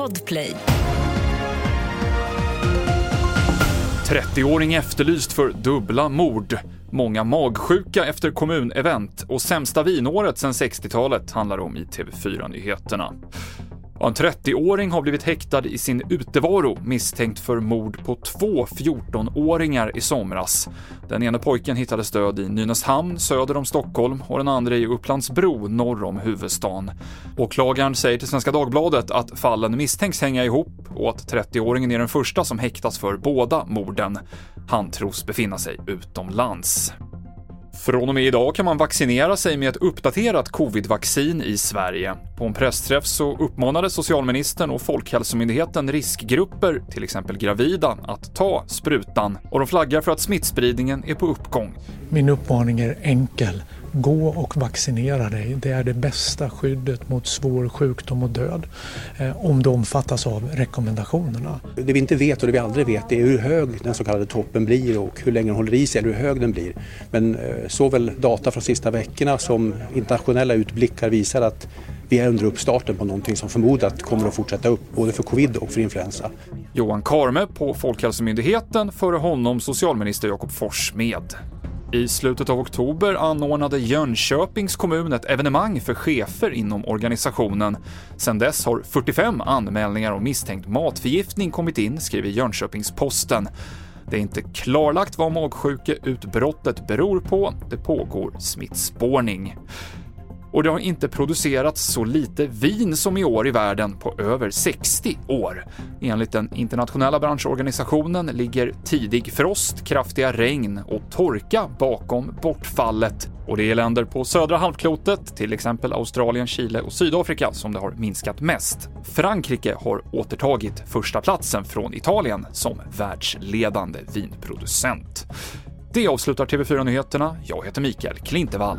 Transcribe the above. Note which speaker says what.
Speaker 1: Podplay.
Speaker 2: 30-åring efterlyst för dubbla mord. Många magsjuka efter kommunevent och sämsta vinåret sedan 60-talet handlar om i TV4-nyheterna. En 30-åring har blivit häktad i sin utevaro misstänkt för mord på två 14-åringar i somras. Den ene pojken hittades död i Nynäshamn söder om Stockholm och den andra i Upplandsbro norr om huvudstaden. Åklagaren säger till Svenska Dagbladet att fallen misstänks hänga ihop och att 30-åringen är den första som häktas för båda morden. Han tros befinna sig utomlands. Från och med idag kan man vaccinera sig med ett uppdaterat covidvaccin i Sverige. På en pressträff så uppmanade socialministern och Folkhälsomyndigheten riskgrupper, till exempel gravida, att ta sprutan och de flaggar för att smittspridningen är på uppgång.
Speaker 3: Min uppmaning är enkel. Gå och vaccinera dig. Det är det bästa skyddet mot svår sjukdom och död eh, om du omfattas av rekommendationerna.
Speaker 4: Det vi inte vet och det vi aldrig vet är hur hög den så kallade toppen blir och hur länge den håller i sig eller hur hög den blir. Men eh, såväl data från sista veckorna som internationella utblickar visar att vi är under uppstarten på någonting som förmodat kommer att fortsätta upp, både för covid och för influensa.
Speaker 2: Johan Karme på Folkhälsomyndigheten, före honom socialminister Jakob Forssmed. I slutet av oktober anordnade Jönköpings kommun ett evenemang för chefer inom organisationen. Sedan dess har 45 anmälningar om misstänkt matförgiftning kommit in, skriver Jönköpings-Posten. Det är inte klarlagt vad magsjukeutbrottet beror på. Det pågår smittspårning. Och det har inte producerats så lite vin som i år i världen på över 60 år. Enligt den internationella branschorganisationen ligger tidig frost, kraftiga regn och torka bakom bortfallet. Och det är länder på södra halvklotet, till exempel Australien, Chile och Sydafrika, som det har minskat mest. Frankrike har återtagit första platsen från Italien som världsledande vinproducent. Det avslutar TV4-nyheterna. Jag heter Mikael Klintevall.